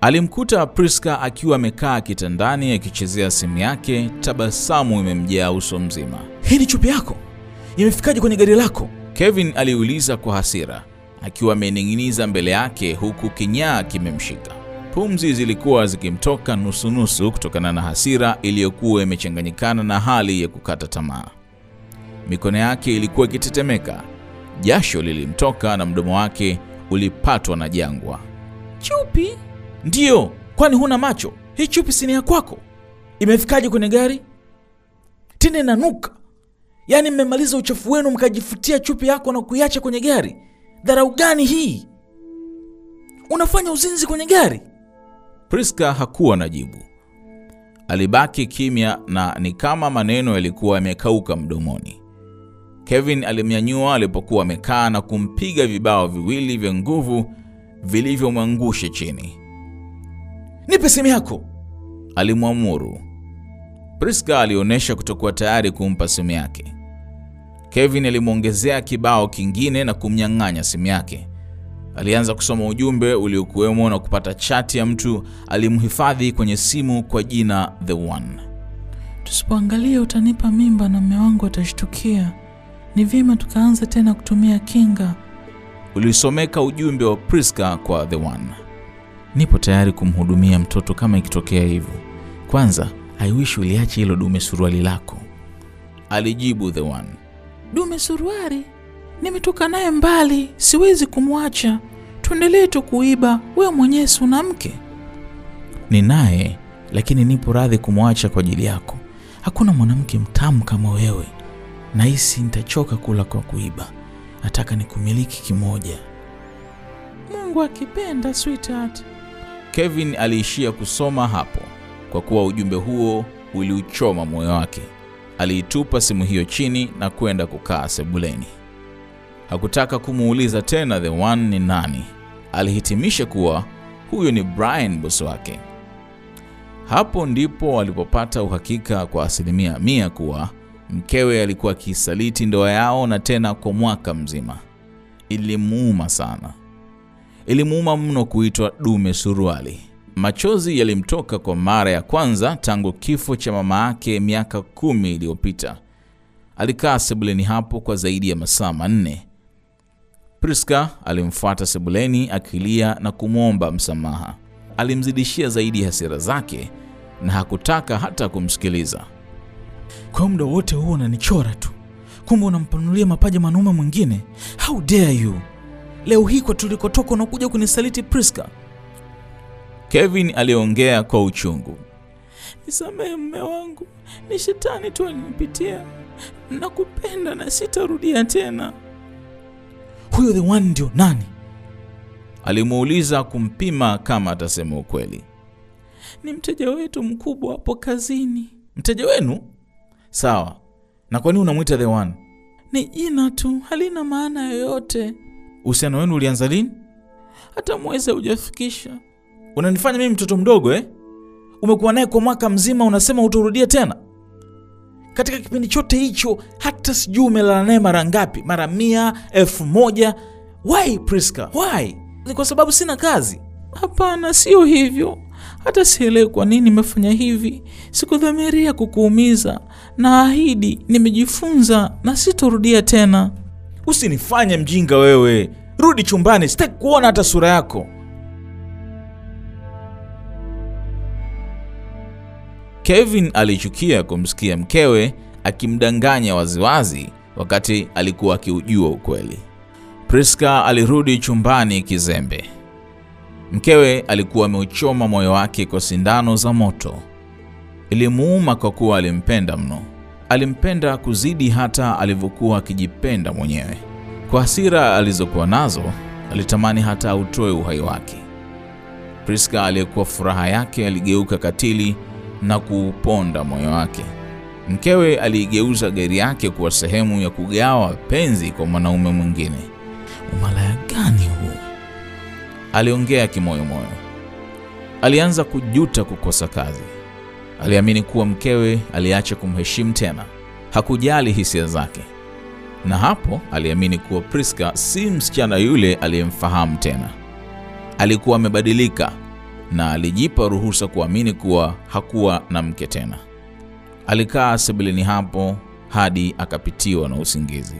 Alimkuta Priska akiwa amekaa kitandani akichezea simu yake, tabasamu imemjaa uso mzima. Hii ni chupi yako? Imefikaje kwenye gari lako? Kevin aliuliza kwa hasira, akiwa amening'iniza mbele yake huku kinyaa kimemshika. Pumzi zilikuwa zikimtoka nusunusu kutokana na hasira iliyokuwa imechanganyikana na hali ya kukata tamaa. Mikono yake ilikuwa ikitetemeka, jasho lilimtoka na mdomo wake ulipatwa na jangwa. Chupi? Ndiyo, kwani huna macho? Hii chupi sini ya kwako? Imefikaje kwenye gari? Tena inanuka. Yaani mmemaliza uchafu wenu mkajifutia chupi yako na kuiacha kwenye gari? Dharau gani hii? Unafanya uzinzi kwenye gari? Priska hakuwa na jibu. Alibaki kimya na ni kama maneno yalikuwa yamekauka mdomoni. Kevin alimnyanyua alipokuwa amekaa na kumpiga vibao viwili vya nguvu vilivyomwangusha chini. Nipe simu yako, alimwamuru. Priska alionyesha kutokuwa tayari kumpa simu yake. Kevin alimwongezea kibao kingine na kumnyang'anya simu yake. Alianza kusoma ujumbe uliokuwemo na kupata chati ya mtu alimhifadhi kwenye simu kwa jina The One. Tusipoangalia utanipa mimba na mume wangu atashtukia. Ni vyema tukaanza tena kutumia kinga. Ulisomeka ujumbe wa Priska kwa The One. Nipo tayari kumhudumia mtoto kama ikitokea hivyo. Kwanza, I wish uliache hilo dume suruali lako, alijibu The One. Dume suruari? Nimetoka naye mbali, siwezi kumwacha. Tuendelee tu kuiba, wewe mwenyewe si una mke? Ni naye, lakini nipo radhi kumwacha kwa ajili yako. Hakuna mwanamke mtamu kama wewe. Nahisi nitachoka kula kwa kuiba. Nataka nikumiliki kimoja. Mungu akipenda, sweetheart. Kevin aliishia kusoma hapo kwa kuwa ujumbe huo uliuchoma moyo wake. Aliitupa simu hiyo chini na kwenda kukaa sebuleni. Hakutaka kumuuliza tena The One ni nani. Alihitimisha kuwa huyo ni Brian, bosi wake. Hapo ndipo walipopata uhakika kwa asilimia mia kuwa mkewe alikuwa akisaliti ndoa yao na tena kwa mwaka mzima. Ilimuuma sana, ilimuuma mno kuitwa dume suruali. Machozi yalimtoka kwa mara ya kwanza tangu kifo cha mama yake miaka kumi iliyopita. Alikaa sebuleni hapo kwa zaidi ya masaa manne. Priska alimfuata sebuleni akilia na kumwomba msamaha. Alimzidishia zaidi hasira zake na hakutaka hata kumsikiliza. Kwa muda wote huo unanichora tu, kumbe unampanulia mapaja mwanaume mwingine. How dare you! Leo hii kwa tulikotoka unakuja kunisaliti Priska. Kevin aliongea kwa uchungu. Nisamehe mume wangu, ni shetani tu alinipitia. Nakupenda na sitarudia tena. Huyo The One ndio nani? Alimuuliza kumpima kama atasema ukweli. Ni mteja wetu mkubwa hapo kazini. Mteja wenu? Sawa. Na kwa nini unamwita The One? Ni jina tu, halina maana yoyote. Uhusiano wenu ulianza lini? Hata mwezi haujafikisha. Unanifanya mimi mtoto mdogo eh? Umekuwa naye kwa mwaka mzima, unasema utarudia tena? Katika kipindi chote hicho hata sijui umelala naye mara ngapi, mara mia, elfu moja. Why Priska? Why? Ni kwa sababu sina kazi? Hapana, sio hivyo. Hata sielewi kwa nini nimefanya hivi. Sikudhamiria kukuumiza, na ahidi nimejifunza na sitorudia tena. Usinifanye mjinga wewe, rudi chumbani, sitaki kuona hata sura yako. Kevin alichukia kumsikia mkewe akimdanganya waziwazi wakati alikuwa akiujua ukweli. Priska alirudi chumbani kizembe. Mkewe alikuwa ameuchoma moyo wake kwa sindano za moto. Ilimuuma kwa kuwa alimpenda mno. Alimpenda kuzidi hata alivyokuwa akijipenda mwenyewe. Kwa hasira alizokuwa nazo, alitamani hata autoe uhai wake. Priska aliyekuwa furaha yake aligeuka katili na kuuponda moyo wake. Mkewe aliigeuza gari yake kuwa sehemu ya kugawa penzi kwa mwanaume mwingine. Umalaya gani huu? Aliongea kimoyomoyo. Alianza kujuta kukosa kazi. Aliamini kuwa mkewe aliacha kumheshimu tena, hakujali hisia zake, na hapo aliamini kuwa Priska si msichana yule aliyemfahamu tena. Alikuwa amebadilika, na alijipa ruhusa kuamini kuwa hakuwa na mke tena. Alikaa sebuleni hapo hadi akapitiwa na usingizi.